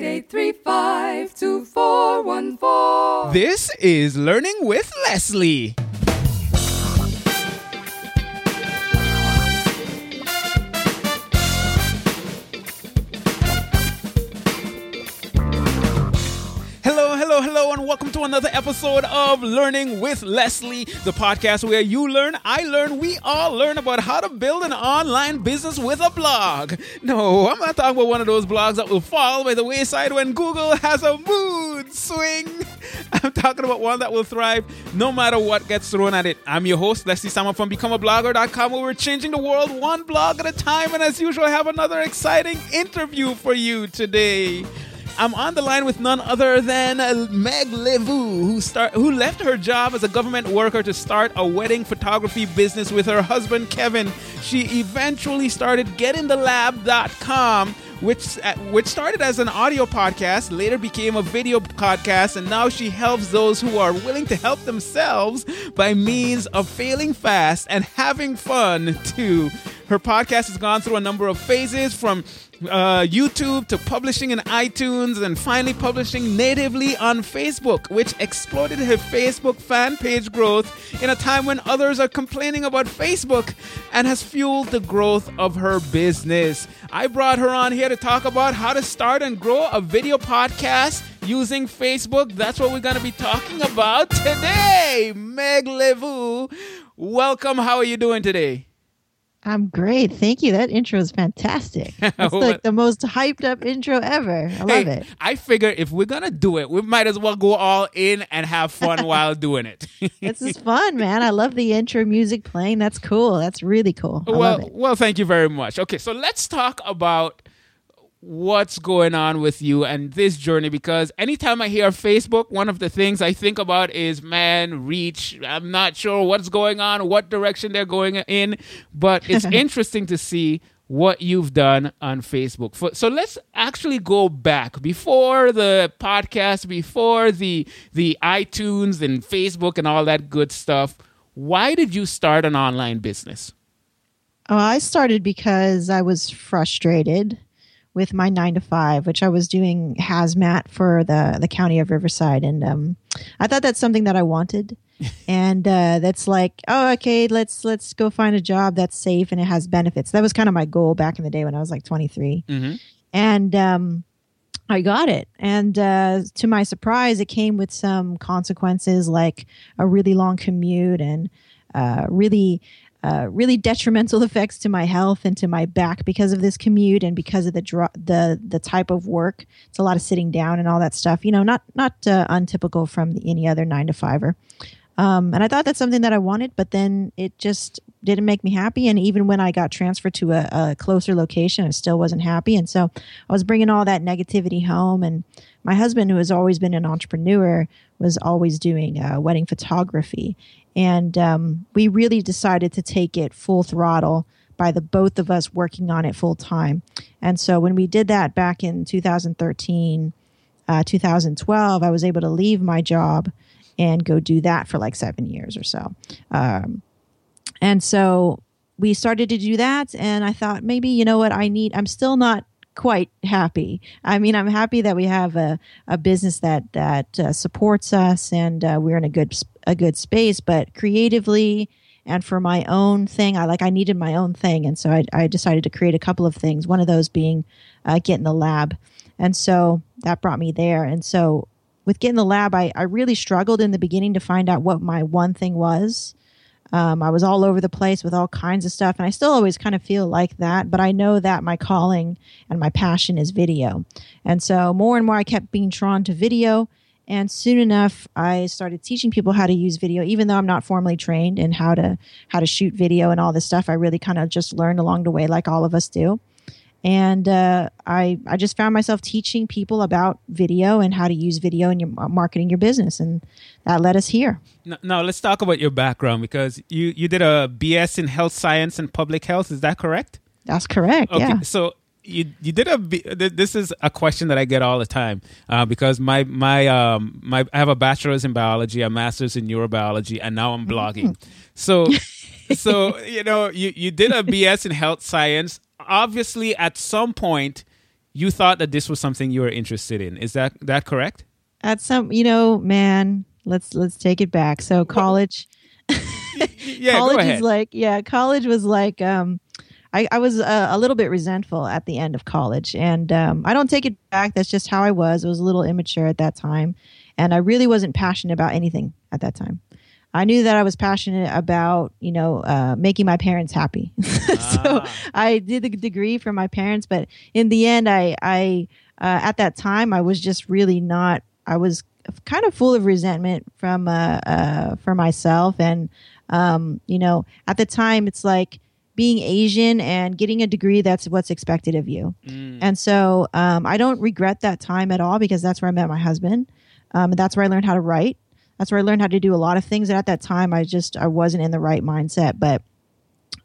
888-352414. This is Learning with Leslie. Another episode of Learning with Leslie, the podcast where you learn, I learn, we all learn about how to build an online business with a blog. No, I'm not talking about one of those blogs that will fall by the wayside when Google has a mood swing. I'm talking about one that will thrive no matter what gets thrown at it. I'm your host, Leslie Samuel from BecomeAblogger.com, where we're changing the world one blog at a time. And as usual, I have another exciting interview for you today. I'm on the line with none other than Meg Le Vu, who start who left her job as a government worker to start a wedding photography business with her husband Kevin. She eventually started GetInTheLab.com, which uh, which started as an audio podcast, later became a video podcast, and now she helps those who are willing to help themselves by means of failing fast and having fun too. Her podcast has gone through a number of phases from uh, YouTube to publishing in iTunes and finally publishing natively on Facebook, which exploded her Facebook fan page growth in a time when others are complaining about Facebook and has fueled the growth of her business. I brought her on here to talk about how to start and grow a video podcast using Facebook. That's what we're going to be talking about today. Meg Le Vu, welcome. How are you doing today? I'm great. Thank you. That intro is fantastic. It's like the most hyped up intro ever. I love Hey, it. I figure if we're gonna do it, we might as well go all in and have fun while doing it. This is fun, man. I love the intro music playing. That's cool. That's really cool. I well, love it. well, thank you very much. Okay, so let's talk about what's going on with you and this journey because anytime I hear Facebook, one of the things I think about is man, reach. I'm not sure what's going on, what direction they're going in, but it's interesting to see what you've done on Facebook. So let's actually go back before the podcast, before the the iTunes and Facebook and all that good stuff. Why did you start an online business? Oh, I started because I was frustrated with my nine to five, which I was doing hazmat for the the county of Riverside, and um, I thought that's something that I wanted. and uh, that's like, oh, okay, let's let's go find a job that's safe and it has benefits. That was kind of my goal back in the day when I was like 23. Mhm. and um, I got it. And uh, to my surprise, it came with some consequences like a really long commute and uh, really, uh, really detrimental effects to my health and to my back because of this commute and because of the dr- the the type of work. It's a lot of sitting down and all that stuff. You know, not not uh, untypical from the, any other nine to fiver. Um, and I thought that's something that I wanted, but then it just didn't make me happy. And even when I got transferred to a, a closer location, I still wasn't happy. And so I was bringing all that negativity home. And my husband, who has always been an entrepreneur, was always doing uh, wedding photography. And um, we really decided to take it full throttle by the both of us working on it full time. And so when we did that back in 2013, uh, 2012, I was able to leave my job and go do that for like seven years or so. Um, and so we started to do that. And I thought, maybe, you know what, I need, I'm still not quite happy. I mean, I'm happy that we have a, a business that, that uh, supports us and uh, we're in a good, a good space, but creatively and for my own thing, I like, I needed my own thing. And so I, I decided to create a couple of things. One of those being uh, Get in the Lab. And so that brought me there. And so with Get in the Lab, I, I really struggled in the beginning to find out what my one thing was. Um, I was all over the place with all kinds of stuff, and I still always kind of feel like that. But I know that my calling and my passion is video, and so more and more I kept being drawn to video. And soon enough, I started teaching people how to use video, even though I'm not formally trained in how to how to shoot video and all this stuff. I really kind of just learned along the way, like all of us do and uh, I I just found myself teaching people about video and how to use video in your marketing your business, and that led us here. Now, now let's talk about your background because you you did a BS in health science and public health. Is that correct? That's correct. Okay, Yeah. so you you did a this is a question that I get all the time uh, because my my um my I have a bachelor's in biology, a master's in neurobiology, and now I'm blogging. So so you know you you did a BS in health science. Obviously, at some point. you thought that this was something you were interested in. Is that that correct? At some, you know, man, let's let's take it back. So college, Yeah, college is like, yeah, college was like, um, I, I was uh, a little bit resentful at the end of college, and um, I don't take it back. That's just how I was. I was a little immature at that time, and I really wasn't passionate about anything at that time. I knew that I was passionate about, you know, uh, making my parents happy. so Ah. I did the degree for my parents, but in the end, I, I, uh, at that time, I was just really not. I was kind of full of resentment from, uh, uh, for myself, and, um, you know, at the time, it's like being Asian and getting a degree. That's what's expected of you. Mm. And so um, I don't regret that time at all because that's where I met my husband. Um, that's where I learned how to write. That's where I learned how to do a lot of things. And at that time, I just I wasn't in the right mindset. But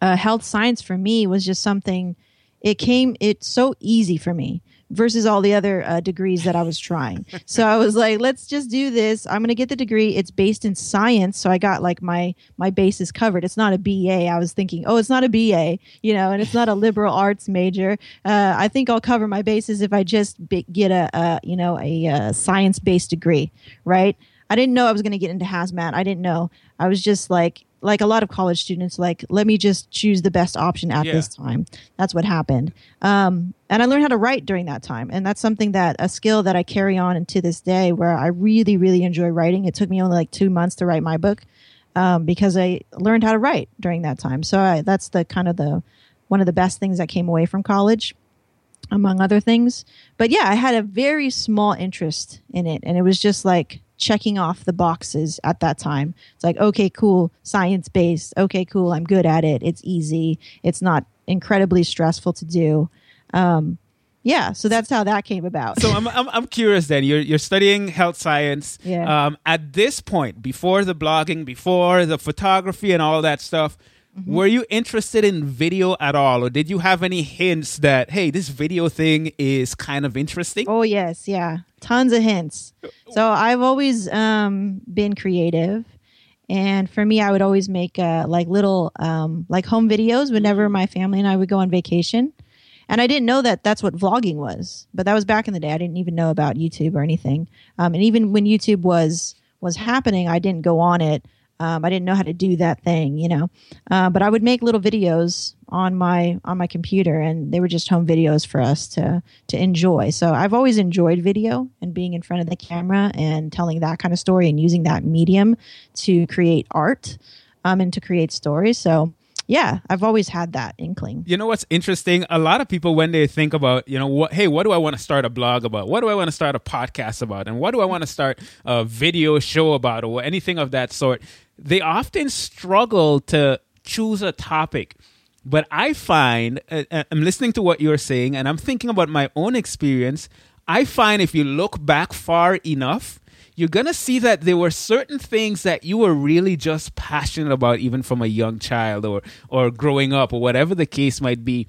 uh, health science for me was just something. It came. It's so easy for me versus all the other uh, degrees that I was trying. so I was like, let's just do this. I'm going to get the degree. It's based in science, so I got like my my bases covered. It's not a BA. I was thinking, oh, it's not a BA, you know, and it's not a liberal arts major. Uh, I think I'll cover my bases if I just be, get a, a you know a, uh science based degree, right? I didn't know I was going to get into hazmat. I didn't know. I was just like like a lot of college students like let me just choose the best option at Yeah. this time that's what happened um, and i learned how to write during that time and that's something that a skill that i carry on into this day where i really really enjoy writing it took me only like two months to write my book um, because i learned how to write during that time so I, that's the kind of the one of the best things that came away from college among other things. But yeah, I had a very small interest in it, and it was just like checking off the boxes at that time. It's like, okay, cool, science based. Okay, cool, I'm good at it. It's easy. It's not incredibly stressful to do. Um, yeah, so that's how that came about. So I'm, I'm I'm curious then. You're you're studying health science. Yeah. Um, at this point, before the blogging, before the photography and all that stuff, Mm-hmm. were you interested in video at all, or did you have any hints that hey, this video thing is kind of interesting? Oh yes, yeah, tons of hints. So I've always um, been creative, and for me, I would always make uh, like little um, like home videos whenever my family and I would go on vacation. And I didn't know that that's what vlogging was, but that was back in the day. I didn't even know about YouTube or anything. Um, and even when YouTube was was happening, I didn't go on it. Um, I didn't know how to do that thing, you know. Uh, but I would make little videos on my on my computer, and they were just home videos for us to to enjoy. So I've always enjoyed video and being in front of the camera and telling that kind of story and using that medium to create art um, and to create stories. So yeah, I've always had that inkling. You know what's interesting? A lot of people, when they think about, you know, what, hey, what do I want to start a blog about? What do I want to start a podcast about? And what do I want to start a video show about or anything of that sort? They often struggle to choose a topic. But I find, uh, uh, I'm listening to what you're saying and I'm thinking about my own experience. I find if you look back far enough, you're going to see that there were certain things that you were really just passionate about even from a young child or or growing up or whatever the case might be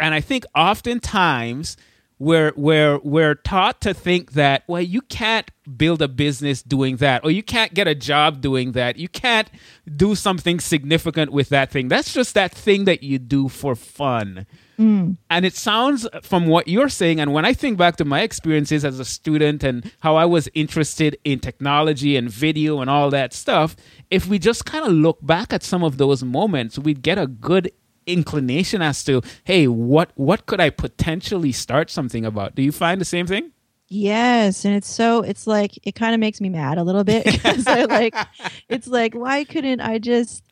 and i think oftentimes we're we're we're taught to think that well you can't build a business doing that or you can't get a job doing that. You can't do something significant with that thing. That's just that thing that you do for fun. Mm. And it sounds from what you're saying, and when I think back to my experiences as a student and how I was interested in technology and video and all that stuff, if we just kind of look back at some of those moments, we'd get a good inclination as to, hey, what what could I potentially start something about? Do you find the same thing? Yes, and it's so it's like it kind of makes me mad a little bit because I like it's like why couldn't I just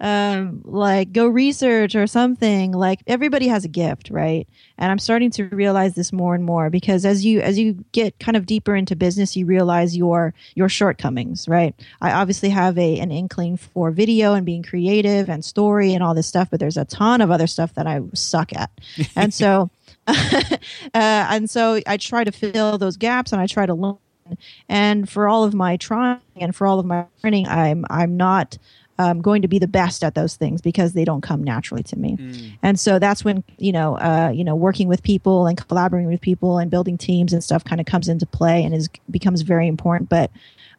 um like go research or something like everybody has a gift right? And i'm starting to realize this more and more because as you as you get kind of deeper into business you realize your your shortcomings right? I obviously have a an inkling for video and being creative and story and all this stuff but there's a ton of other stuff that i suck at. And so uh, and so I try to fill those gaps and I try to learn. And for all of my trying and for all of my learning, I'm I'm not um, going to be the best at those things because they don't come naturally to me. And so that's when you know uh, you know working with people and collaborating with people and building teams and stuff kind of comes into play and is becomes very important. But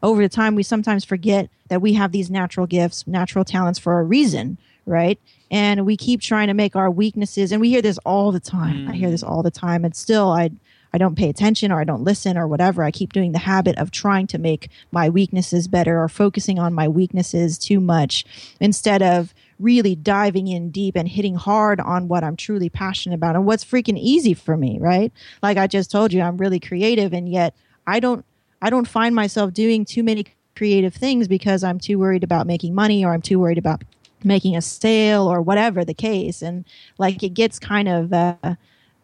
over the time, we sometimes forget that we have these natural gifts, natural talents for a reason, right? And we keep trying to make our weaknesses, and we hear this all the time. I hear this all the time, and still, I I don't pay attention or I don't listen or whatever. I keep doing the habit of trying to make my weaknesses better or focusing on my weaknesses too much instead of really diving in deep and hitting hard on what I'm truly passionate about and what's freaking easy for me, right? Like I just told you, I'm really creative and yet I don't I don't find myself doing too many creative things because I'm too worried about making money or I'm too worried about making a sale or whatever the case and like it gets kind of uh,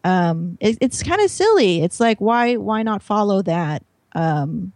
um, it, it's kind of silly. It's like why why not follow that? Um,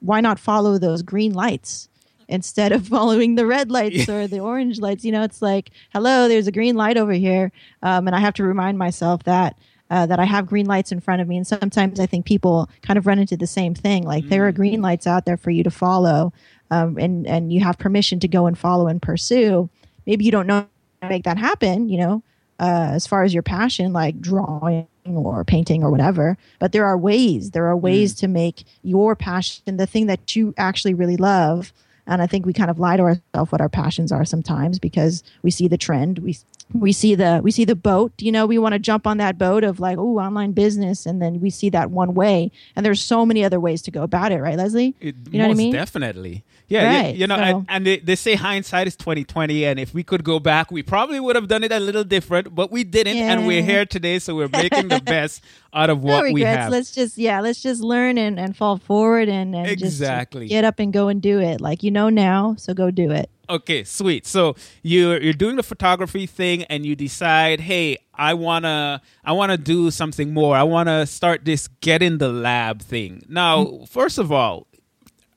why not follow those green lights instead of following the red lights or the orange lights? You know, it's like hello, there's a green light over here, um, and I have to remind myself that. Uh, that I have green lights in front of me, and sometimes I think people kind of run into the same thing. Like mm. there are mm. green lights out there for you to follow, um, and and you have permission to go and follow and pursue. Maybe you don't know how to make that happen, you know, uh, as far as your passion, like drawing or painting or whatever. But there are ways. There are ways mm. to make your passion the thing that you actually really love. And I think we kind of lie to ourselves what our passions are sometimes because we see the trend. We we see the we see the boat. You know, we want to jump on that boat of like, oh, online business, and then we see that one way. And there's so many other ways to go about it, right, Leslie? It, you know what I mean? Definitely. Yeah, right, you, you, know, so. and, and they, they, say hindsight is twenty twenty, and if we could go back, we probably would have done it a little different, but we didn't, yeah. and we're here today, so we're making the best out of what no we have. Let's just yeah, let's just learn and, and fall forward and, and exactly get up and go and do it. Like you know now, so go do it. Okay, sweet. So you're you're doing the photography thing, and you decide, hey, I wanna I wanna do something more. I wanna start this get in the lab thing. Now, mm-hmm. first of all,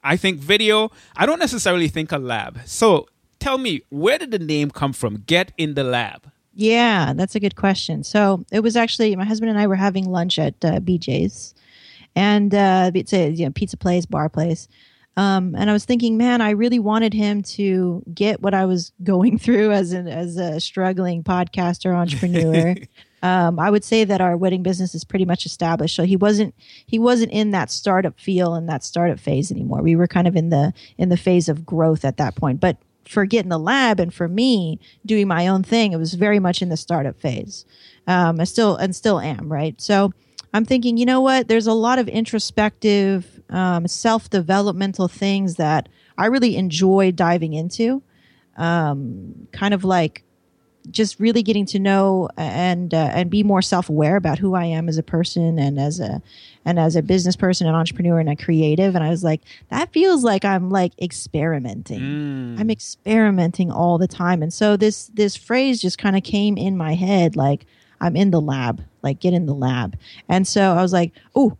I think video, I don't necessarily think a lab. So tell me, where did the name come from? Get in the lab. Yeah, that's a good question. So it was actually my husband and I were having lunch at uh, BJ's, and uh, it's a you know, pizza place, bar place. Um, and I was thinking, man, I really wanted him to get what I was going through as an as a struggling podcaster entrepreneur. um, I would say that our wedding business is pretty much established. So he wasn't he wasn't in that startup feel and that startup phase anymore. We were kind of in the in the phase of growth at that point. But for getting the lab and for me doing my own thing, it was very much in the startup phase. Um, I still and still am right. So I'm thinking, you know what? There's a lot of introspective, um, self developmental things that I really enjoy diving into. Um, kind of like just really getting to know and uh, and be more self aware about who I am as a person and as a and as a business person, an entrepreneur, and a creative. And I was like, that feels like I'm like experimenting. Mm. I'm experimenting all the time. And so this this phrase just kind of came in my head, like I'm in the lab, like get in the lab. And so I was like, oh,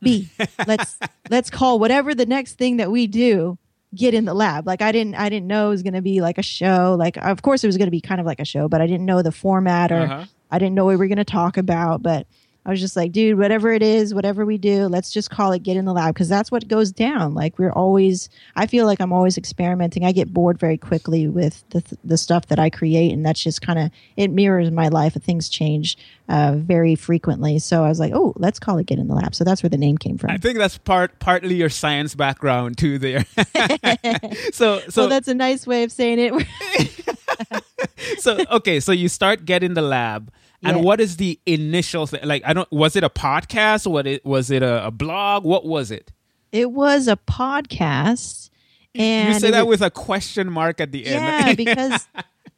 B, let's let's call whatever the next thing that we do get in the lab. Like I didn't I didn't know it was going to be like a show. Like of course it was going to be kind of like a show, but I didn't know the format or uh-huh. I didn't know what we were going to talk about, but I was just like, dude, whatever it is, whatever we do, let's just call it get in the lab because that's what goes down. Like we're always, I feel like I'm always experimenting. I get bored very quickly with the, the stuff that I create, and that's just kind of it mirrors my life. Things change uh, very frequently, so I was like, oh, let's call it get in the lab. So that's where the name came from. I think that's part partly your science background too. There, so so well, that's a nice way of saying it. so okay, so you start get in the lab and what is the initial thing? Like, I don't. Was it a podcast? What it was it a, a blog? What was it? It was a podcast. And you say that was, with a question mark at the end. Yeah, because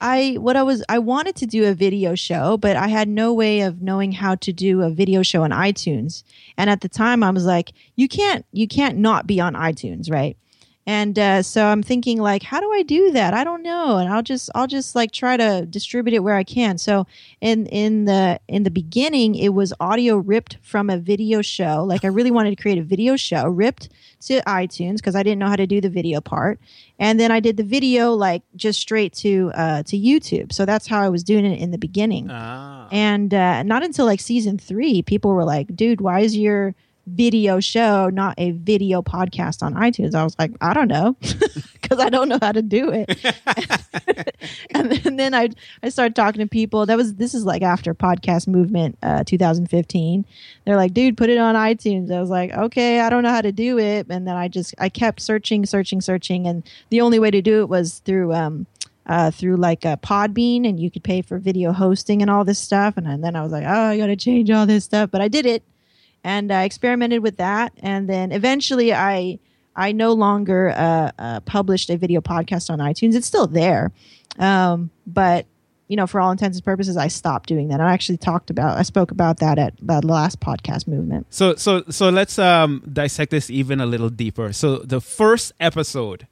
I what I was I wanted to do a video show, but I had no way of knowing how to do a video show on iTunes. And at the time I was like, you can't you can't not be on iTunes, right? And uh, so i'm thinking like how do i do that? I don't know. And i'll just i'll just like try to distribute it where i can. So in in the in the beginning it was audio ripped from a video show. Like i really wanted to create a video show ripped to itunes because i didn't know how to do the video part. And then i did the video like just straight to uh, to youtube. So that's how i was doing it in the beginning. Ah. and uh, not until like season three people were like dude why is your video show, not a video podcast on iTunes. I was like, I don't know, because I don't know how to do it. and, then, and then I I started talking to people. That was this is like after podcast movement, uh, 2015. They're like, dude, put it on iTunes. I was like, okay, I don't know how to do it. And then I just I kept searching, searching, searching, and the only way to do it was through um, uh, through like a Podbean, and you could pay for video hosting and all this stuff. And, and then I was like, oh, I got to change all this stuff, but I did it, and I experimented with that, and then eventually I I no longer uh, uh, published a video podcast on iTunes. It's still there, um, but you know, for all intents and purposes, I stopped doing that. I actually talked about, I spoke about that at the last podcast movement. So, so, so let's um, dissect this even a little deeper. So, the first episode,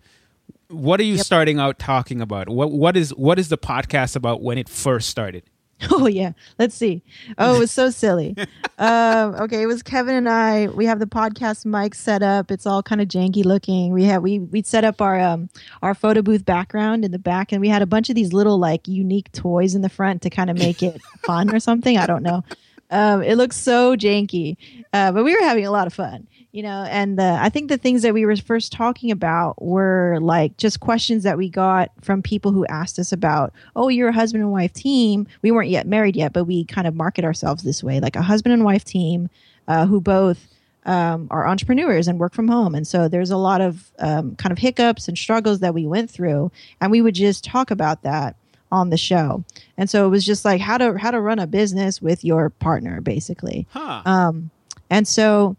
what are you yep. starting out talking about? What, what is, what is the podcast about when it first started? Oh yeah, let's see. Oh, it was so silly. um, okay, it was Kevin and I. We have the podcast mic set up. It's all kind of janky looking. We had we we set up our um our photo booth background in the back, and we had a bunch of these little like unique toys in the front to kind of make it fun or something. I don't know. Um, it looks so janky, uh, but we were having a lot of fun you know and uh, i think the things that we were first talking about were like just questions that we got from people who asked us about oh you're a husband and wife team. We weren't yet married yet but we kind of market ourselves this way like a husband and wife team uh, who both um, are entrepreneurs and work from home. And so there's a lot of um, kind of hiccups and struggles that we went through and we would just talk about that on the show. And so it was just like how to how to run a business with your partner basically. Huh. um, and so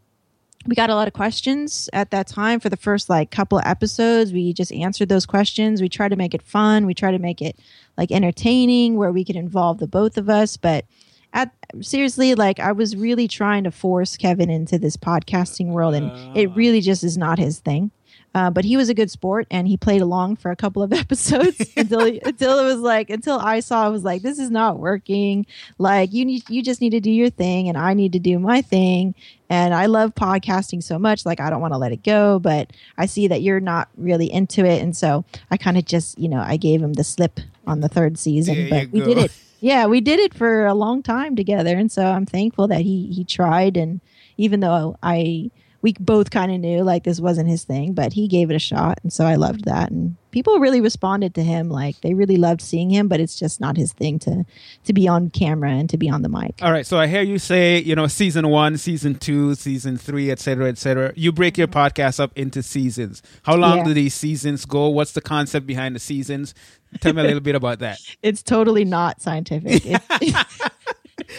we got a lot of questions at that time for the first like couple of episodes. We just answered those questions. We tried to make it fun. We tried to make it like entertaining where we could involve the both of us. But at seriously like i was really trying to force kevin into this podcasting world and it ah. really just is not his thing uh, but he was a good sport and he played along for a couple of episodes until until it was like until I saw I was like this is not working. Like you need you just need to do your thing and I need to do my thing. And I love podcasting so much like I don't want to let it go, but I see that you're not really into it and so I kind of just, you know, I gave him the slip on the third season, there but we did it. Yeah, we did it for a long time together and so I'm thankful that he he tried and even though I we both kind of knew like this wasn't his thing, but he gave it a shot. And so I loved that. And people really responded to him. Like they really loved seeing him, but it's just not his thing to, to be on camera and to be on the mic. All right. So I hear you say, you know, season one, season two, season three, et cetera, et cetera. You break your mm-hmm. podcast up into seasons. How long yeah. do these seasons go? What's the concept behind the seasons? Tell me a little bit about that. It's totally not scientific.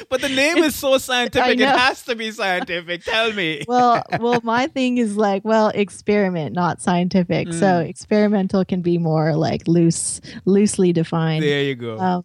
but the name is so scientific. It has to be scientific. Tell me. well, well, my thing is like, well, experiment, not scientific. Mm. So experimental can be more like loose, loosely defined. There you go. Um,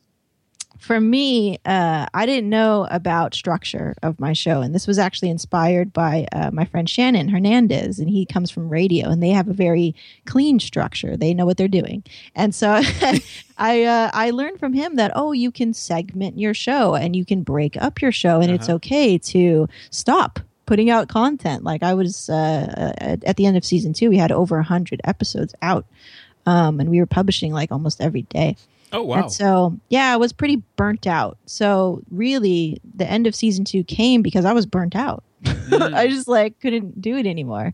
for me, uh, I didn't know about structure of my show, and this was actually inspired by uh, my friend Shannon Hernandez, and he comes from radio, and they have a very clean structure. They know what they're doing, and so I uh, I learned from him that oh, you can segment your show and you can break up your show, and uh-huh. it's okay to stop putting out content. Like I was uh, at the end of season two, we had over hundred episodes out, um, and we were publishing like almost every day. Oh wow! And so yeah, I was pretty burnt out. So really, the end of season two came because I was burnt out. Mm. I just like couldn't do it anymore,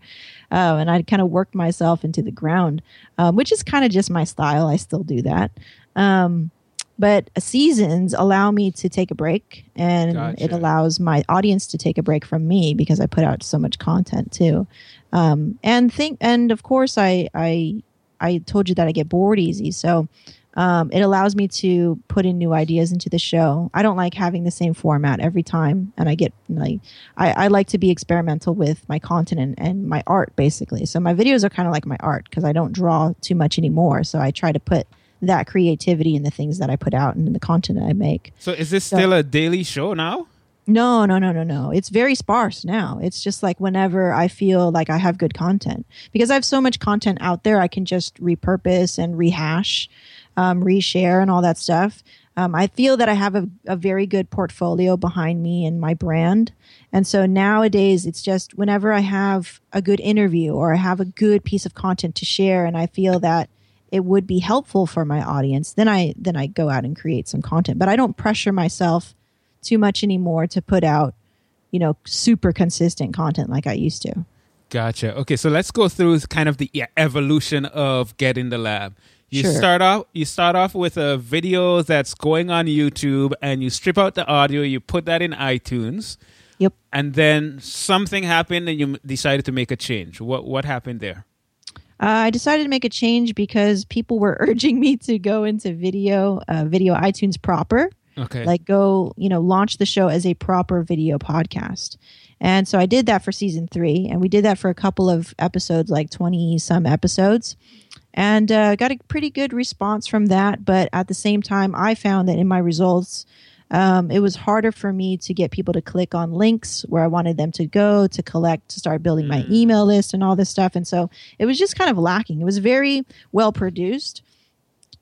uh, and I kind of worked myself into the ground, um, which is kind of just my style. I still do that. Um, but seasons allow me to take a break and gotcha. it allows my audience to take a break from me because i put out so much content too um, and think and of course i i i told you that i get bored easy so um, it allows me to put in new ideas into the show. I don't like having the same format every time, and I get like I, I like to be experimental with my content and, and my art basically. So my videos are kind of like my art because I don't draw too much anymore. So I try to put that creativity in the things that I put out and in the content that I make. So is this so, still a daily show now? No, no, no, no, no. It's very sparse now. It's just like whenever I feel like I have good content because I have so much content out there, I can just repurpose and rehash um, reshare and all that stuff. Um, I feel that I have a, a very good portfolio behind me and my brand. And so nowadays, it's just whenever I have a good interview or I have a good piece of content to share, and I feel that it would be helpful for my audience, then I then I go out and create some content. But I don't pressure myself too much anymore to put out, you know, super consistent content like I used to. Gotcha. Okay, so let's go through kind of the evolution of Get in the Lab. You sure. start off you start off with a video that's going on YouTube and you strip out the audio, you put that in iTunes. Yep. And then something happened and you decided to make a change. What what happened there? Uh, I decided to make a change because people were urging me to go into video, uh, video iTunes proper. Okay. Like go, you know, launch the show as a proper video podcast. And so I did that for season three, and we did that for a couple of episodes, like 20 some episodes, and uh, got a pretty good response from that. But at the same time, I found that in my results, um, it was harder for me to get people to click on links where I wanted them to go to collect, to start building my email list and all this stuff. And so it was just kind of lacking. It was very well produced,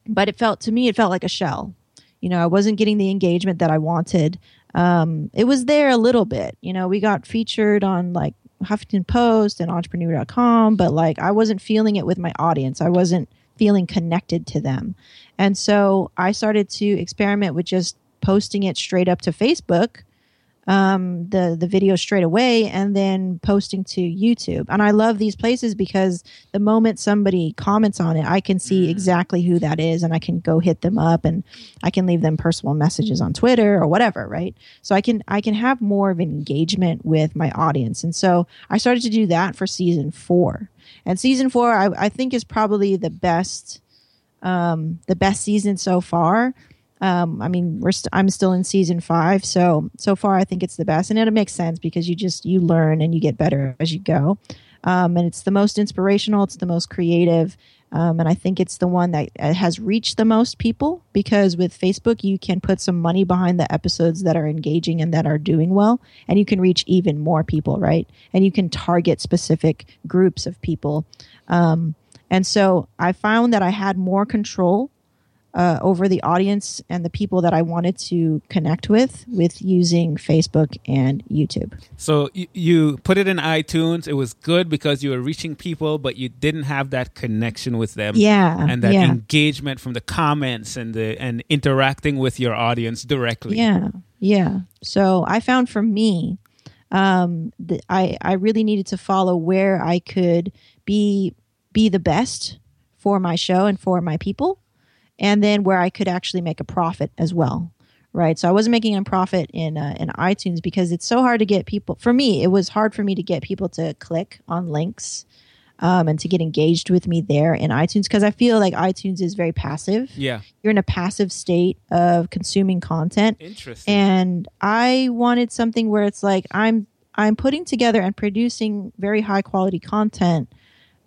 but it felt to me, it felt like a shell. You know, I wasn't getting the engagement that I wanted. Um, it was there a little bit. You know, we got featured on like Huffington Post and entrepreneur.com, but like I wasn't feeling it with my audience. I wasn't feeling connected to them. And so I started to experiment with just posting it straight up to Facebook, um, the the video straight away, and then posting to YouTube. And I love these places because the moment somebody comments on it, I can see exactly who that is, and I can go hit them up, and I can leave them personal messages on Twitter or whatever, right? So I can I can have more of an engagement with my audience, and so I started to do that for season four. And season four, I, I think, is probably the best um, the best season so far. Um, I mean, we're st- I'm still in season five, so so far I think it's the best, and it makes sense because you just you learn and you get better as you go. Um, and it's the most inspirational, it's the most creative, um, and I think it's the one that uh, has reached the most people because with Facebook you can put some money behind the episodes that are engaging and that are doing well, and you can reach even more people, right? And you can target specific groups of people. Um, and so I found that I had more control uh, over the audience and the people that I wanted to connect with with using Facebook and YouTube. So you, you put it in iTunes. It was good because you were reaching people, but you didn't have that connection with them. Yeah, and that yeah. engagement from the comments and the and interacting with your audience directly. Yeah, yeah. So I found for me, um, that I I really needed to follow where I could be be the best for my show and for my people and then where I could actually make a profit as well. Right. So I wasn't making a profit in uh, in iTunes because it's so hard to get people. For me, it was hard for me to get people to click on links um, and to get engaged with me there in iTunes because I feel like iTunes is very passive. Yeah. You're in a passive state of consuming content. Interesting. And I wanted something where it's like I'm I'm putting together and producing very high quality content.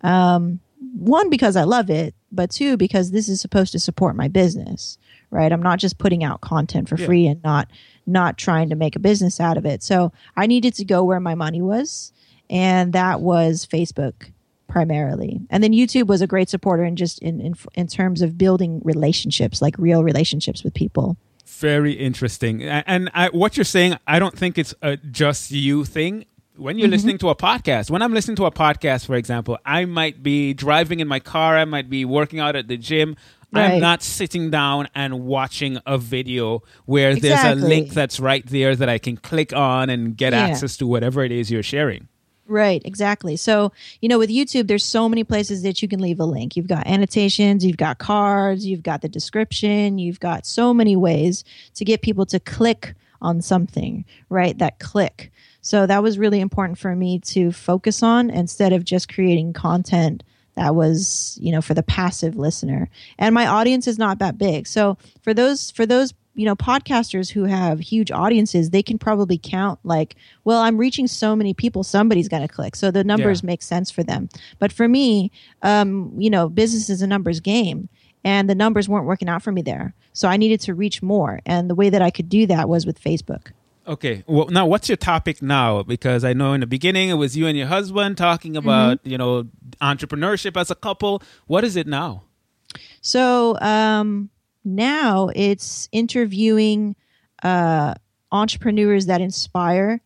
Um, one because I love it, but two because this is supposed to support my business, right? I'm not just putting out content for Yeah. free and not not trying to make a business out of it. So I needed to go where my money was, and that was Facebook primarily. And then YouTube was a great supporter in just in in, in terms of building relationships, like real relationships with people. Very interesting. And I, what you're saying, I don't think it's a just you thing. When you're mm-hmm. listening to a podcast, when I'm listening to a podcast, for example, I might be driving in my car, I might be working out at the gym. I'm not sitting down and watching a video where there's a link that's right there that I can click on and get Yeah. access to whatever it is you're sharing. Right, exactly. So, you know, with YouTube, there's so many places that you can leave a link. You've got annotations, you've got cards, you've got the description, you've got so many ways to get people to click on something, right? That click. So, that was really important for me to focus on instead of just creating content that was, you know, for the passive listener. And my audience is not that big. So, for those for those you know podcasters who have huge audiences they can probably count like well i'm reaching so many people somebody's going to click so the numbers Yeah. make sense for them but for me um, you know business is a numbers game and the numbers weren't working out for me there so i needed to reach more and the way that i could do that was with facebook Okay. Well, now what's your topic now? Because I know in the beginning it was you and your husband talking about, you know, entrepreneurship as a couple. What is it now? So um, now it's interviewing uh, entrepreneurs that inspire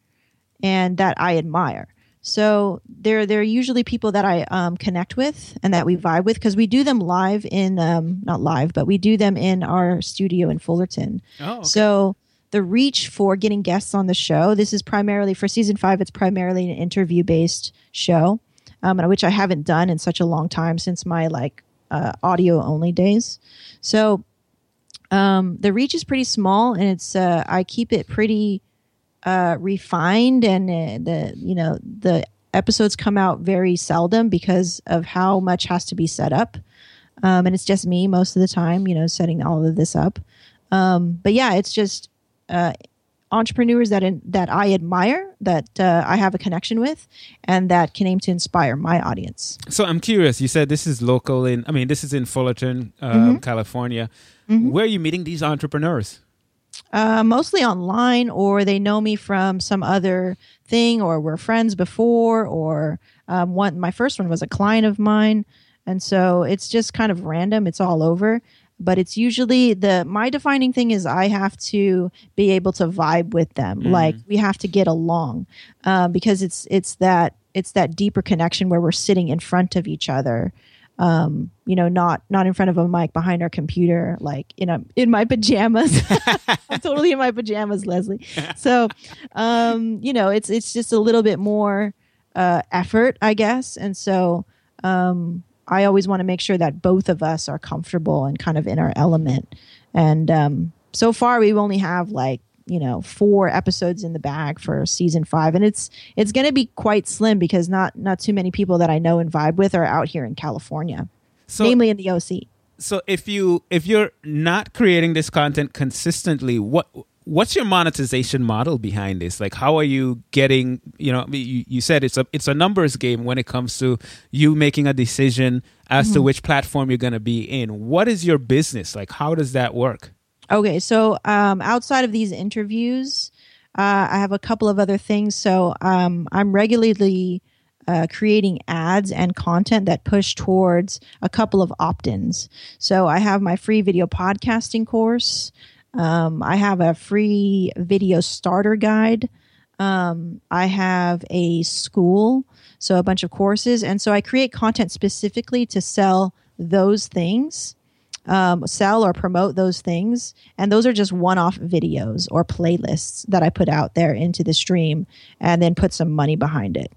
and that I admire. So they're they're usually people that I um, connect with and that we vibe with because we do them live in um, not live, but we do them in our studio in Fullerton. Oh, okay. So the reach for getting guests on the show, this is primarily for season five. It's primarily an interview based show, um, which I haven't done in such a long time since my like uh, audio only days. So um, the reach is pretty small, and it's uh, I keep it pretty uh, refined, and uh, the you know the episodes come out very seldom because of how much has to be set up. Um, and it's just me most of the time, you know, setting all of this up. Um, but yeah, it's just uh, entrepreneurs that in, that I admire, that uh, I have a connection with, and that can aim to inspire my audience. So I'm curious. You said this is local in. I mean, this is in Fullerton, um, mm-hmm. California. Mm-hmm. Where are you meeting these entrepreneurs? Uh, mostly online, or they know me from some other thing, or we're friends before, or um, one. My first one was a client of mine, and so it's just kind of random. It's all over but it's usually the my defining thing is i have to be able to vibe with them. Mm. like we have to get along um, because it's it's that it's that deeper connection where we're sitting in front of each other um, you know not not in front of a mic behind our computer like in a in my pajamas. I'm totally in my pajamas leslie. So um, you know it's it's just a little bit more uh, effort i guess. And so um, I always want to make sure that both of us are comfortable and kind of in our element. And um, so far, we only have like you know four episodes in the bag for season five and it's it's going to be quite slim because not not too many people that i know and vibe with are out here in california so, namely in the oc so if you if you're not creating this content consistently what what's your monetization model behind this like how are you getting you know you, you said it's a it's a numbers game when it comes to you making a decision as mm-hmm. to which platform you're going to be in what is your business like how does that work okay so um, outside of these interviews uh, i have a couple of other things so um, i'm regularly uh, creating ads and content that push towards a couple of opt ins. So I have my free video podcasting course. Um, I have a free video starter guide. Um, I have a school, so a bunch of courses. And so I create content specifically to sell those things, um, sell or promote those things. And those are just one off videos or playlists that I put out there into the stream and then put some money behind it.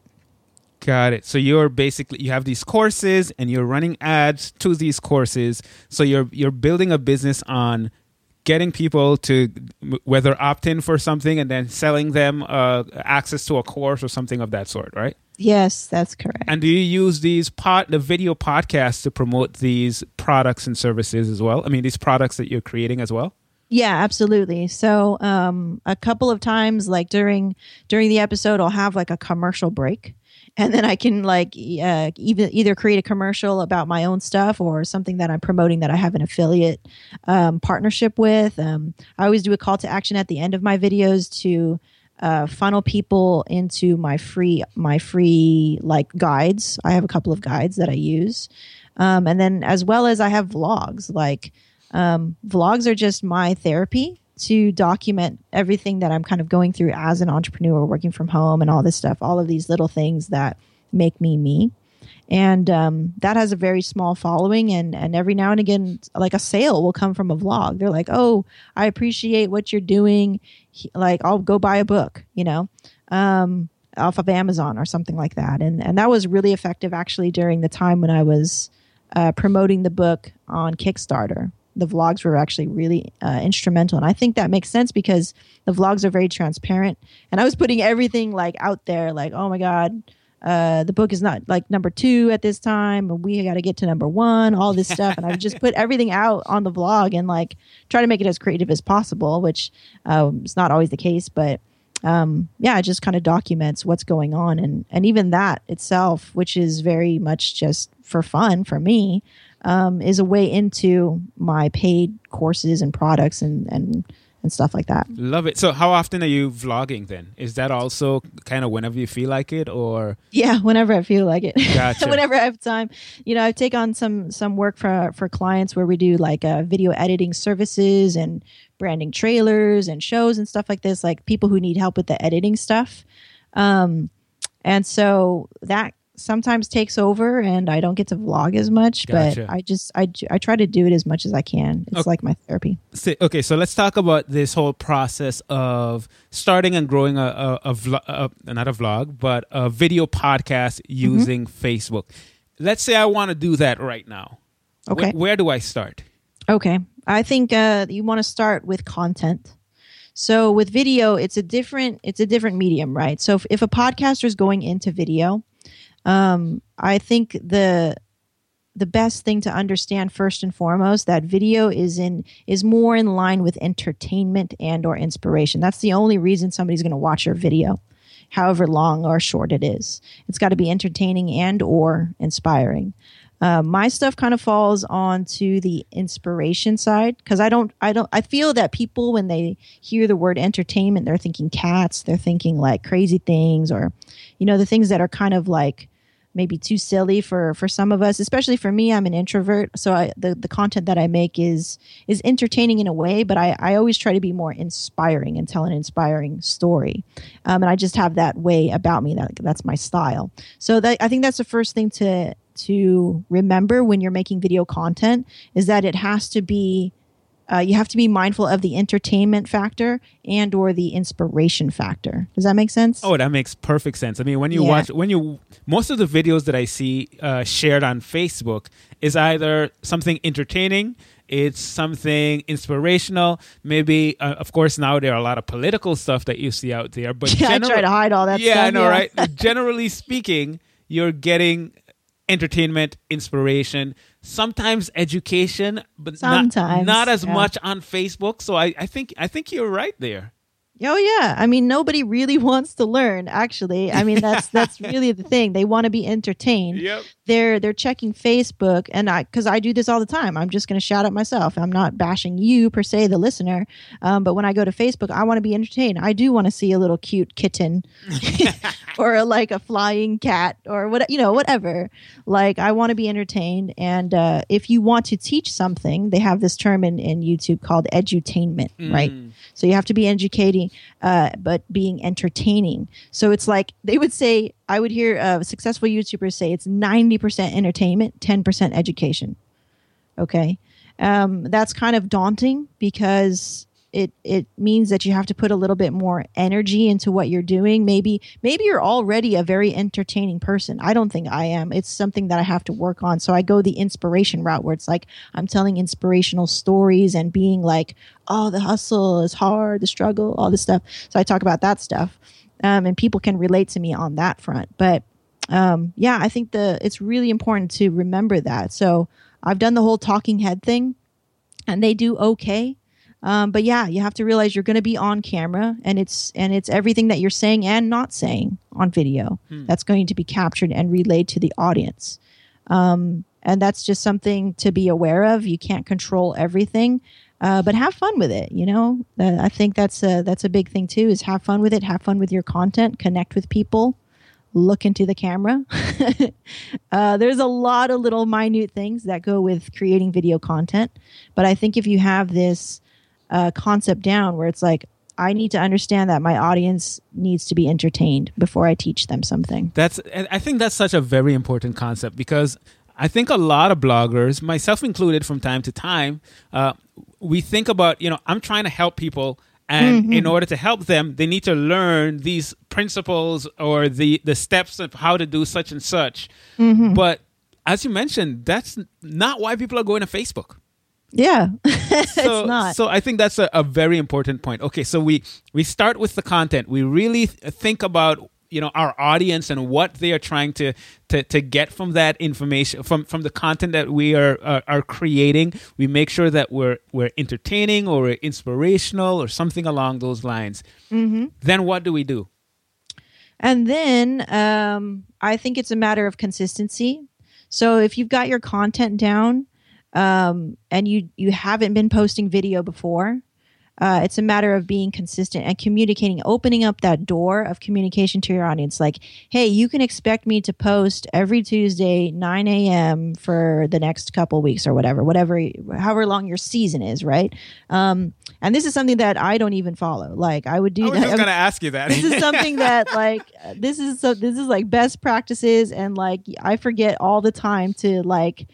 Got it. So you're basically you have these courses and you're running ads to these courses. So you're you're building a business on getting people to whether opt in for something and then selling them uh, access to a course or something of that sort, right? Yes, that's correct. And do you use these pot the video podcasts to promote these products and services as well? I mean, these products that you're creating as well. Yeah, absolutely. So, um, a couple of times, like during during the episode, I'll have like a commercial break, and then I can like uh, even either create a commercial about my own stuff or something that I'm promoting that I have an affiliate um, partnership with. Um, I always do a call to action at the end of my videos to uh, funnel people into my free my free like guides. I have a couple of guides that I use, um, and then as well as I have vlogs. Like um, vlogs are just my therapy to document everything that I'm kind of going through as an entrepreneur, working from home, and all this stuff, all of these little things that make me me. And um, that has a very small following, and and every now and again, like a sale will come from a vlog. They're like, "Oh, I appreciate what you're doing. Like, I'll go buy a book," you know, um, off of Amazon or something like that. And and that was really effective actually during the time when I was uh, promoting the book on Kickstarter the vlogs were actually really uh, instrumental. And i think that makes sense because the vlogs are very transparent. And i was putting everything like out there like oh my god uh, the book is not like number two at this time and we got to get to number one all this stuff. And i just put everything out on the vlog and like try to make it as creative as possible which um, is not always the case. But um, yeah it just kind of documents what's going on. And and even that itself which is very much just for fun for me um, is a way into my paid courses and products and and and stuff like that. Love it. So, how often are you vlogging then? Is that also kind of whenever you feel like it, or yeah, whenever I feel like it, gotcha. whenever I have time. You know, I take on some some work for for clients where we do like uh, video editing services and branding trailers and shows and stuff like this. Like people who need help with the editing stuff. Um, and so that sometimes takes over and I don't get to vlog as much, gotcha. but I just I I try to do it as much as I can. It's okay. like my therapy. Okay, so let's talk about this whole process of starting and growing a a, a, vlog, a not a vlog, but a video podcast mm-hmm. using mm-hmm. Facebook. Let's say I want to do that right now. Okay, where do I start? Okay, I think uh, you want to start with content. So with video, it's a different it's a different medium, right? So if, if a podcaster is going into video, Um, I think the the best thing to understand first and foremost that video is in is more in line with entertainment and or inspiration. That's the only reason somebody's going to watch your video, however long or short it is. It's got to be entertaining and or inspiring. Uh, my stuff kind of falls onto the inspiration side because I don't, I don't, I feel that people when they hear the word entertainment, they're thinking cats, they're thinking like crazy things, or you know, the things that are kind of like maybe too silly for for some of us especially for me i'm an introvert so I, the, the content that i make is is entertaining in a way but i, I always try to be more inspiring and tell an inspiring story. Um, and i just have that way about me that that's my style. So that, i think that's the first thing to to remember when you're making video content is that it has to be uh, you have to be mindful of the entertainment factor and or the inspiration factor does that make sense oh that makes perfect sense i mean when you yeah. watch when you most of the videos that i see uh, shared on facebook is either something entertaining it's something inspirational maybe uh, of course now there are a lot of political stuff that you see out there but yeah, i try to hide all that yeah stuff, i know yeah. right generally speaking you're getting entertainment, inspiration, sometimes education, but sometimes, not, not as yeah. much on Facebook. So I, I think I think you're right there. Oh yeah, I mean nobody really wants to learn. Actually, I mean that's that's really the thing. They want to be entertained. Yep. They're they're checking Facebook, and I because I do this all the time. I'm just going to shout at myself. I'm not bashing you per se, the listener. Um, but when I go to Facebook, I want to be entertained. I do want to see a little cute kitten, or a, like a flying cat, or what you know, whatever. Like I want to be entertained, and uh, if you want to teach something, they have this term in in YouTube called edutainment, mm. right? So you have to be educating, uh, but being entertaining. So it's like they would say, I would hear uh, successful YouTubers say it's 90% entertainment, 10% education. Okay. Um, that's kind of daunting because it it means that you have to put a little bit more energy into what you're doing. Maybe maybe you're already a very entertaining person. I don't think i am. It's something that i have to work on. So i go the inspiration route where it's like i'm telling inspirational stories and being like oh the hustle is hard the struggle all this stuff. So i talk about that stuff. Um, and people can relate to me on that front. But um, yeah i think the it's really important to remember that. So i've done the whole talking head thing and they do okay um, but yeah, you have to realize you're going to be on camera, and it's and it's everything that you're saying and not saying on video hmm. that's going to be captured and relayed to the audience. Um, and that's just something to be aware of. You can't control everything, uh, but have fun with it. You know, uh, I think that's a that's a big thing too. Is have fun with it. Have fun with your content. Connect with people. Look into the camera. uh, there's a lot of little minute things that go with creating video content, but I think if you have this uh, concept down where it's like I need to understand that my audience needs to be entertained before I teach them something. That's I think that's such a very important concept because I think a lot of bloggers, myself included, from time to time, uh, we think about you know I'm trying to help people. And mm-hmm. in order to help them, they need to learn these principles or the, the steps of how to do such and such. Mm-hmm. But as you mentioned, that's not why people are going to Facebook. Yeah, so, it's not. So I think that's a, a, very important point. Okay, so we we start with the content. We really th- think about you know our audience and what they are trying to to, to get from that information from from the content that we are, are, are creating. We make sure that we're we're entertaining or we're inspirational or something along those lines. Mm-hmm. Then what do we do? And then um, I think it's a matter of consistency. So if you've got your content down um, and you you haven't been posting video before, uh, it's a matter of being consistent and communicating, opening up that door of communication to your audience. Like, hey, you can expect me to post every Tuesday, 9 a.m. for the next couple weeks or whatever, whatever, however long your season is, right? Um, and this is something that I don't even follow. Like, I would do. I was that. just gonna ask you that. this is something that, like, this is so. This is like best practices, and like, I forget all the time to like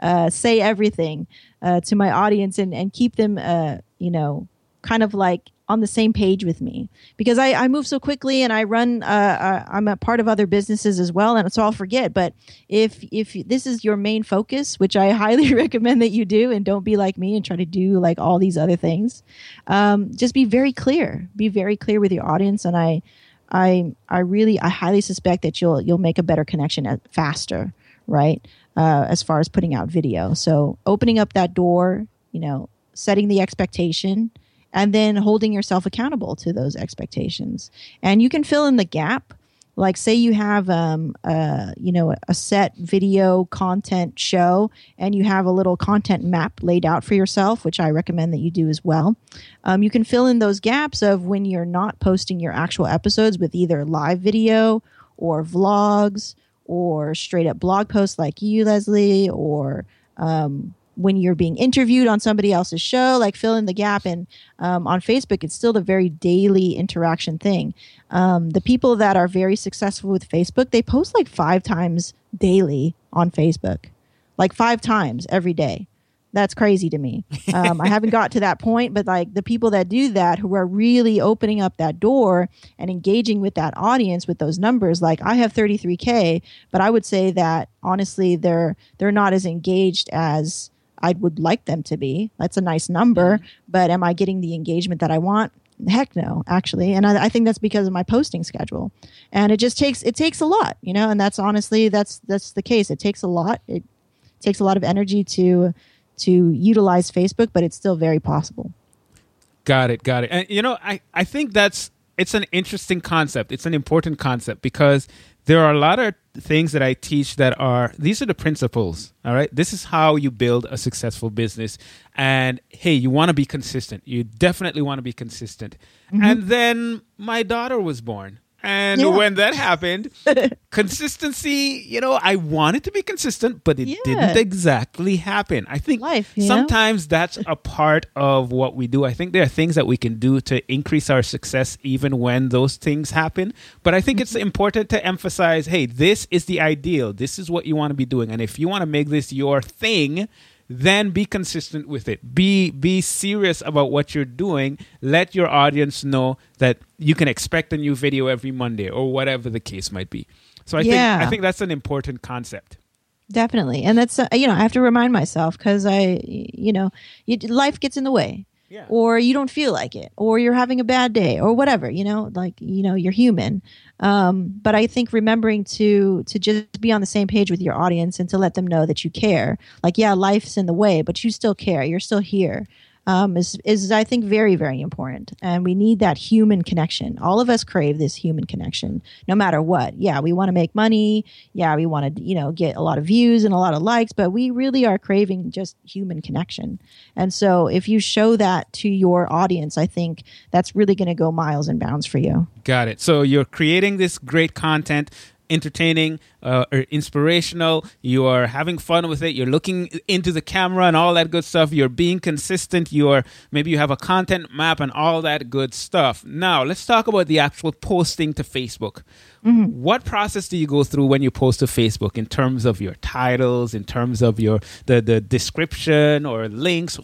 uh, say everything uh, to my audience and, and keep them, uh, you know, kind of like on the same page with me because I, I move so quickly and I run, uh, uh, I'm a part of other businesses as well. And so I'll forget. But if, if this is your main focus, which I highly recommend that you do and don't be like me and try to do like all these other things, um, just be very clear, be very clear with your audience. And I, I I really I highly suspect that you'll you'll make a better connection faster, right? Uh, as far as putting out video, so opening up that door, you know, setting the expectation, and then holding yourself accountable to those expectations, and you can fill in the gap. Like say you have um, uh, you know a set video content show and you have a little content map laid out for yourself which i recommend that you do as well. Um, you can fill in those gaps of when you're not posting your actual episodes with either live video or vlogs or straight up blog posts like you leslie or um, when you're being interviewed on somebody else's show, like fill in the gap. And um, on Facebook, it's still a very daily interaction thing. Um, the people that are very successful with Facebook, they post like five times daily on Facebook, like five times every day. That's crazy to me. Um, I haven't got to that point, but like the people that do that, who are really opening up that door and engaging with that audience with those numbers, like I have 33k, but I would say that honestly, they're they're not as engaged as I would like them to be. That's a nice number, mm-hmm. but am I getting the engagement that I want? Heck no, actually. And I, I, think that's because of my posting schedule. And it just takes it takes a lot, you know, and that's honestly that's that's the case. It takes a lot. It takes a lot of energy to to utilize Facebook, but it's still very possible. Got it, got it. And you know, I, I think that's it's an interesting concept. It's an important concept because there are a lot of things that I teach that are these are the principles. All right. This is how you build a successful business. And hey, you want to be consistent. You definitely want to be consistent. Mm-hmm. And then my daughter was born. And yeah. when that happened, consistency, you know, I wanted to be consistent, but it yeah. didn't exactly happen. I think Life, sometimes know? that's a part of what we do. I think there are things that we can do to increase our success even when those things happen. But I think mm-hmm. it's important to emphasize hey, this is the ideal. This is what you want to be doing. And if you want to make this your thing, then be consistent with it. Be be serious about what you're doing. Let your audience know that you can expect a new video every Monday or whatever the case might be. So I yeah. think I think that's an important concept. Definitely, and that's uh, you know I have to remind myself because I you know you, life gets in the way yeah. or you don't feel like it or you're having a bad day or whatever you know like you know you're human. Um, but i think remembering to to just be on the same page with your audience and to let them know that you care. Like yeah life's in the way but you still care. You're still here um, is is I think very very important, and we need that human connection. All of us crave this human connection, no matter what. Yeah, we want to make money. Yeah, we want to you know get a lot of views and a lot of likes, but we really are craving just human connection. And so, if you show that to your audience, I think that's really going to go miles and bounds for you. Got it. So you're creating this great content entertaining uh, or inspirational. You are having fun with it. You're looking into the camera and all that good stuff. You're being consistent. You're maybe you have a content map and all that good stuff. Now let's talk about the actual posting to Facebook. Mm-hmm. What process do you go through when you post to Facebook in terms of your titles, in terms of your the the description or links?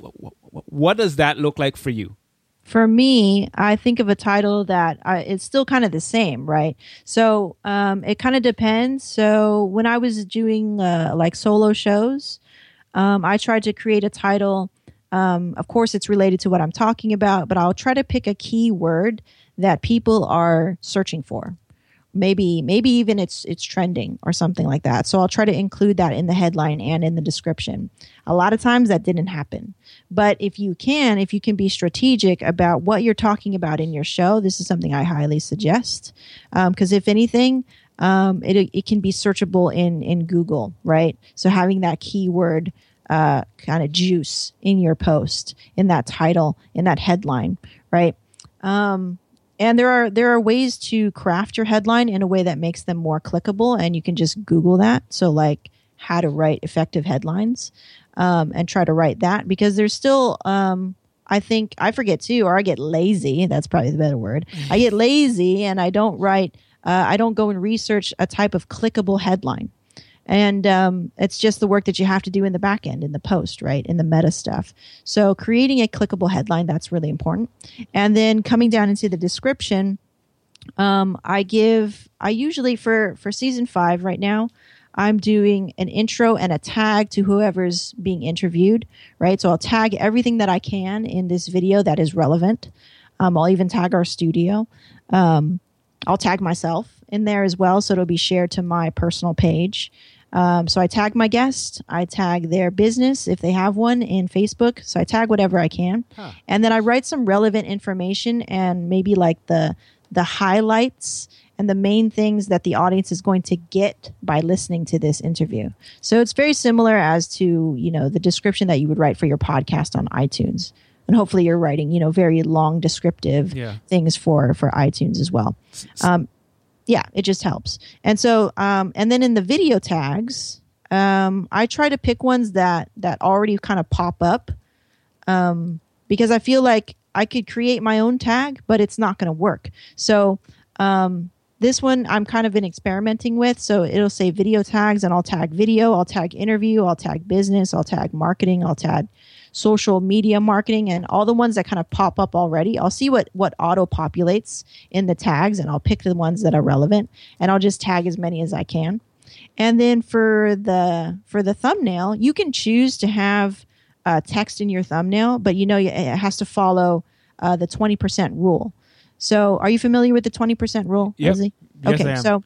What does that look like for you? For me, I think of a title that I, it's still kind of the same, right? So um, it kind of depends. So when I was doing uh, like solo shows, um, I tried to create a title. Um, of course, it's related to what I'm talking about, but I'll try to pick a key word that people are searching for maybe maybe even it's it's trending or something like that. So i'll try to include that in the headline and in the description. A lot of times that didn't happen. But if you can if you can be strategic about what you're talking about in your show this is something i highly suggest. Because um, if anything um, it, it can be searchable in in google right? So having that keyword uh, kind of juice in your post in that title in that headline right? Um, and there are there are ways to craft your headline in a way that makes them more clickable and you can just google that. So like how to write effective headlines um, and try to write that because there's still um, i think i forget too or i get lazy that's probably the better word. I get lazy and i don't write uh, i don't go and research a type of clickable headline and um, it's just the work that you have to do in the back end in the post right in the meta stuff. So creating a clickable headline that's really important. And then coming down into the description um, i give i usually for for season five right now i'm doing an intro and a tag to whoever's being interviewed right? So i'll tag everything that i can in this video that is relevant. Um, i'll even tag our studio. Um, I'll tag myself in there as well, so it'll be shared to my personal page. Um, so I tag my guest, I tag their business if they have one in Facebook. So I tag whatever I can, huh. and then I write some relevant information and maybe like the the highlights and the main things that the audience is going to get by listening to this interview. So it's very similar as to, you know, the description that you would write for your podcast on iTunes. And hopefully you're writing, you know, very long descriptive yeah. things for for iTunes as well. Um, yeah, it just helps. And so um, and then in the video tags, um, I try to pick ones that that already kind of pop up um, because I feel like I could create my own tag, but it's not going to work. So um, this one I'm kind of been experimenting with. So it'll say video tags, and I'll tag video, I'll tag interview, I'll tag business, I'll tag marketing, I'll tag social media marketing, and all the ones that kind of pop up already. I'll see what what auto populates in the tags, and I'll pick the ones that are relevant, and I'll just tag as many as I can. And then for the for the thumbnail, you can choose to have uh, text in your thumbnail, but you know it has to follow uh, the twenty percent rule. So, are you familiar with the 20% rule, yep. Yes, okay, so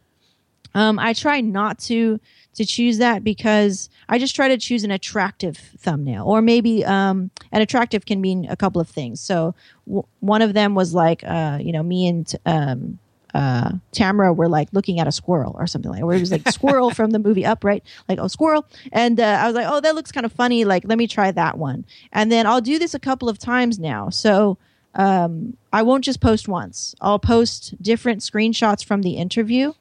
um, I try not to to choose that because I just try to choose an attractive thumbnail, or maybe um, an attractive can mean a couple of things. So, w- one of them was like, uh, you know, me and um, uh, Tamara were like looking at a squirrel or something like, where it was like squirrel from the movie Up, right? Like, oh, squirrel. And uh, I was like, oh, that looks kind of funny. Like, let me try that one. And then I'll do this a couple of times now. So um, I won't just post once. I'll post different screenshots from the interview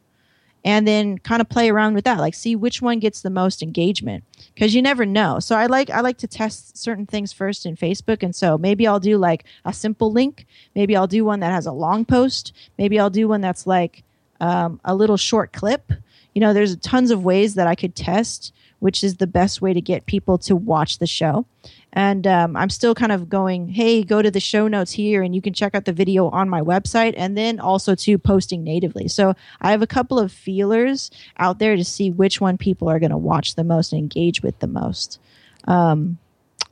and then kind of play around with that like see which one gets the most engagement because you never know. So i like i like to test certain things first in facebook and so maybe i'll do like a simple link. Maybe i'll do one that has a long post. Maybe i'll do one that's like um, a little short clip. You know there's tons of ways that i could test which is the best way to get people to watch the show. And um, I'm still kind of going, hey, go to the show notes here and you can check out the video on my website and then also to posting natively. So I have a couple of feelers out there to see which one people are going to watch the most and engage with the most. Um,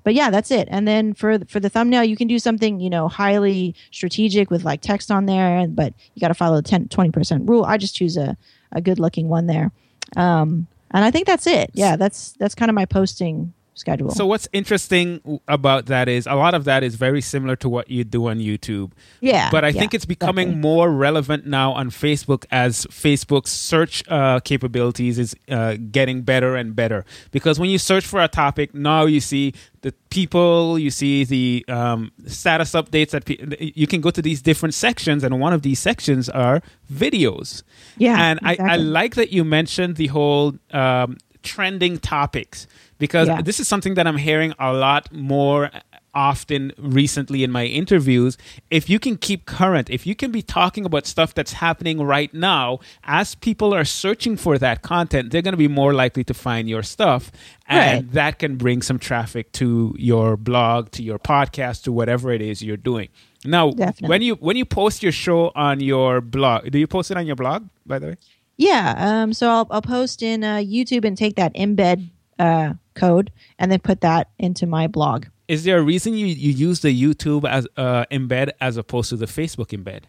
but yeah, that's it. And then for for the thumbnail, you can do something you know highly strategic with like text on there, but you got to follow the 10, 20% rule. I just choose a, a good looking one there. Um, and I think that's it. Yeah, that's that's kind of my posting schedule. So what's interesting about that is a lot of that is very similar to what you do on YouTube. Yeah. But I yeah, think it's becoming exactly. more relevant now on Facebook as Facebook's search uh, capabilities is uh, getting better and better. Because when you search for a topic, now you see the people, you see the um, status updates that pe- you can go to these different sections, and one of these sections are videos. Yeah, and exactly. I, I, like that you mentioned the whole um, trending topics because yeah. this is something that I'm hearing a lot more often recently in my interviews if you can keep current if you can be talking about stuff that's happening right now as people are searching for that content they're going to be more likely to find your stuff and right. that can bring some traffic to your blog to your podcast to whatever it is you're doing now Definitely. when you when you post your show on your blog do you post it on your blog by the way yeah um so i'll, I'll post in uh, youtube and take that embed uh, code and then put that into my blog. Is there a reason you, you use the YouTube as uh, embed as opposed to the Facebook embed?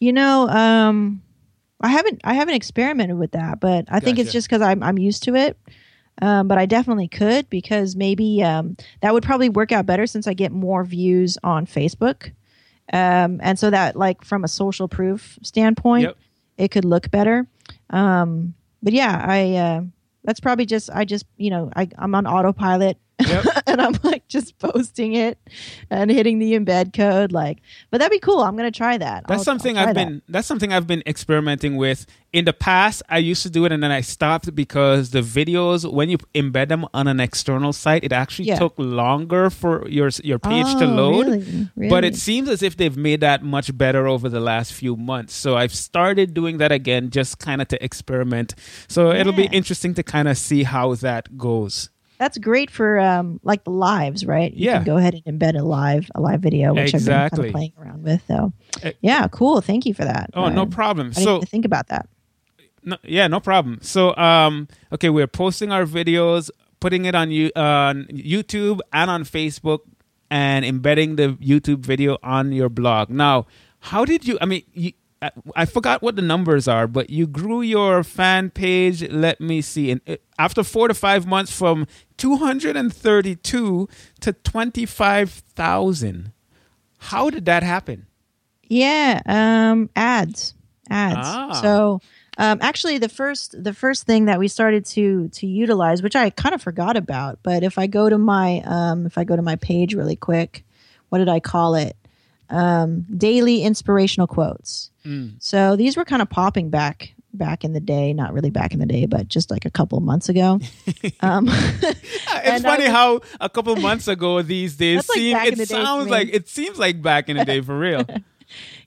You know, um, I haven't I haven't experimented with that, but I gotcha. think it's just because I'm I'm used to it. Um, but I definitely could because maybe um, that would probably work out better since I get more views on Facebook, um, and so that like from a social proof standpoint, yep. It could look better. Um, but yeah, I. Uh, that's probably just I just you know I I'm on autopilot Yep. and I'm like just posting it and hitting the embed code. Like, but that'd be cool. I'm gonna try that. That's I'll, something i have been. That's something I've been experimenting with. In the past, I used to do it, and then I stopped because the videos, when you embed them on an external site, it actually yeah. took longer for your your page oh, to load. Really? Really? But it seems as if they've made that much better over the last few months. So I've started doing that again, just kind of to experiment. So yeah. it'll be interesting to kind of see how that goes that's great for um, like the lives, right? You yeah. can go ahead and embed a live a live video, which exactly. I've been kind of playing around with. So, uh, yeah, cool. Thank you for that. Oh, uh, no problem. I so think about that. No, yeah, no problem. So, um, okay, we're posting our videos, putting it on you on YouTube and on Facebook, and embedding the YouTube video on your blog. Now, how did you? I mean, you, I, forgot what the numbers are, but you grew your fan page. Let me see. And uh, after four to five months, from 232 to 25,000. How did that happen? Yeah, um, ads, ads. Ah. So um, actually, the first the first thing that we started to to utilize, which I kind of forgot about, but if I go to my um, if I go to my page really quick, what did I call it? Um, daily inspirational quotes. So these were kind of popping back back in the day, not really back in the day, but just like a couple of months ago. um, It's funny was- how a couple months ago these days That's like seem it sounds like it seems like back in the day for real.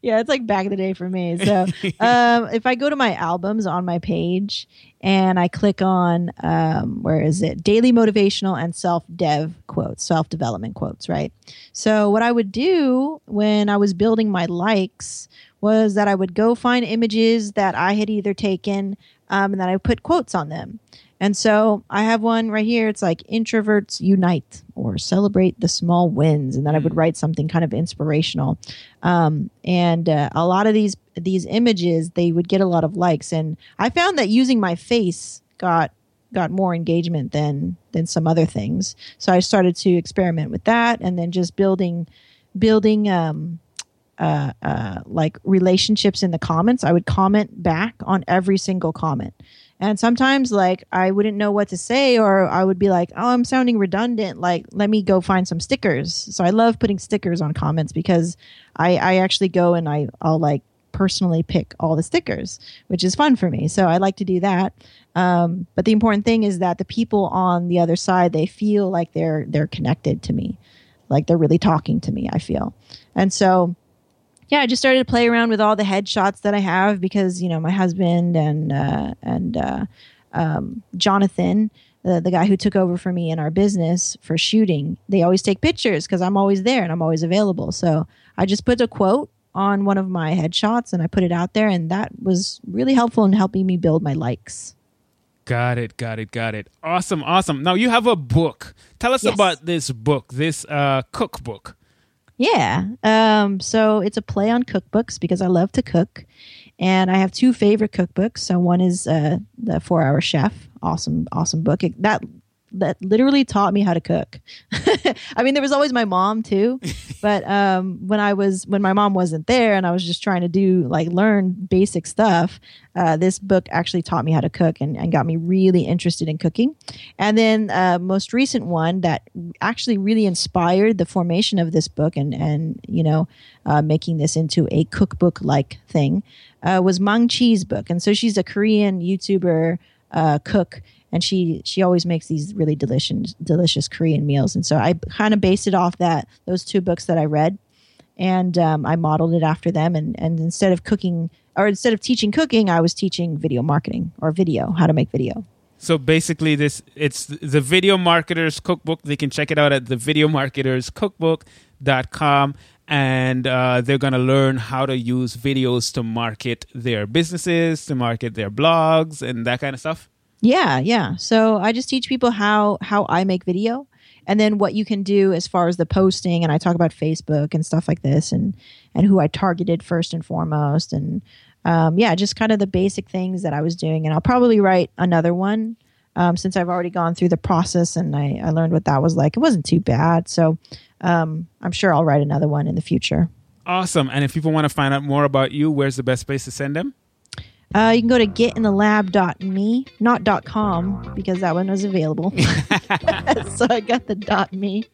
yeah, it's like back in the day for me. So um, if I go to my albums on my page and I click on um, where is it? Daily motivational and self dev quotes, self development quotes, right? So what I would do when I was building my likes was that I would go find images that I had either taken um, and then I would put quotes on them. And so I have one right here. It's like introverts unite or celebrate the small wins. And then I would write something kind of inspirational. Um, and uh, a lot of these these images, they would get a lot of likes. And I found that using my face got got more engagement than than some other things. So I started to experiment with that, and then just building building um, uh, uh, like relationships in the comments. I would comment back on every single comment. And sometimes, like, I wouldn't know what to say, or I would be like, oh, I'm sounding redundant. Like, let me go find some stickers. So I love putting stickers on comments because I, I actually go and I, I'll like personally pick all the stickers, which is fun for me. So I like to do that. Um, but the important thing is that the people on the other side, they feel like they're, they're connected to me, like they're really talking to me, I feel. And so, yeah, I just started to play around with all the headshots that I have because you know my husband and uh, and uh, um, Jonathan, the, the guy who took over for me in our business for shooting, they always take pictures because I'm always there and I'm always available. So I just put a quote on one of my headshots and I put it out there, and that was really helpful in helping me build my likes. Got it, got it, got it. Awesome, awesome. Now you have a book. Tell us Yes. about this book, this uh, cookbook. Yeah. Um, so it's a play on cookbooks because I love to cook. And I have two favorite cookbooks. So one is uh, the Four Hour Chef. Awesome, awesome book. It- that that literally taught me how to cook. I mean, there was always my mom too, but um, when I was when my mom wasn't there and I was just trying to do like learn basic stuff, uh, this book actually taught me how to cook and, and got me really interested in cooking. And then uh, most recent one that actually really inspired the formation of this book and and you know uh, making this into a cookbook like thing uh, was Maangchi's book. And so she's a Korean YouTuber uh, cook, and she she always makes these really delicious delicious Korean meals. And so I kind of based it off that those two books that I read, and um, I modeled it after them. And and instead of cooking or instead of teaching cooking, I was teaching video marketing or video how to make video. So basically, this it's the Video Marketers Cookbook. They can check it out at the video marketers videomarketerscookbook.com and uh, they're going to learn how to use videos to market their businesses, to market their blogs, and that kind of stuff. Yeah, yeah. So I just teach people how how I make video and then what you can do as far as the posting and I talk about Facebook and stuff like this and and who I targeted first and foremost and um, yeah, just kind of the basic things that I was doing and I'll probably write another one um, since I've already gone through the process and I, I learned what that was like. It wasn't too bad. So um, I'm sure I'll write another one in the future. Awesome. And if people want to find out more about you, where's the best place to send them? Uh, you can go to getinthelab.me, not .com, because that one was available. so I got the dot .me,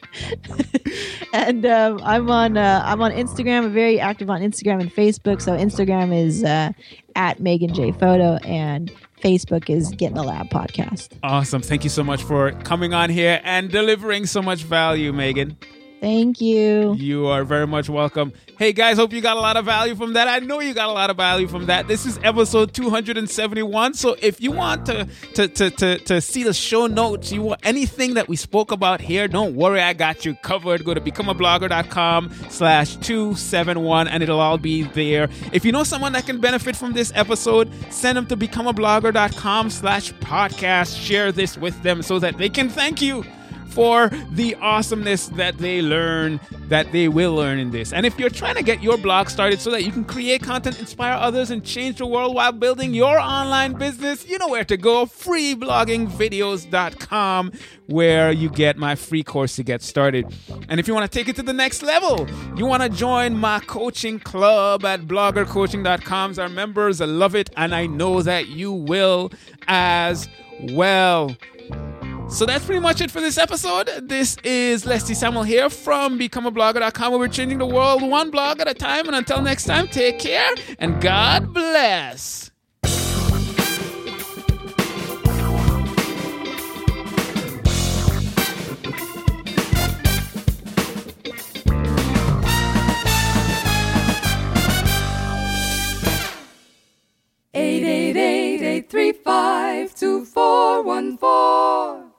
and um, I'm on uh, I'm on Instagram. I'm very active on Instagram and Facebook. So Instagram is uh, at Megan J Photo, and Facebook is Get in the Lab Podcast. Awesome. Thank you so much for coming on here and delivering so much value, Megan. Thank you. You are very much welcome. Hey guys, hope you got a lot of value from that. I know you got a lot of value from that. This is episode 271. So if you want to to to to, to see the show notes, you want anything that we spoke about here, don't worry, I got you covered. Go to becomeablogger.com slash 271 and it'll all be there. If you know someone that can benefit from this episode, send them to becomeablogger.com slash podcast. Share this with them so that they can thank you for the awesomeness that they learn, that they will learn in this. And if you're trying to get your blog started so that you can create content, inspire others, and change the world while building your online business, you know where to go freebloggingvideos.com, where you get my free course to get started. And if you want to take it to the next level, you want to join my coaching club at bloggercoaching.com. Our members love it, and I know that you will as well. So that's pretty much it for this episode. This is Leslie Samuel here from BecomeAblogger.com where we're changing the world one blog at a time. And until next time, take care and God bless. Eight eight eight eight three five two four one four.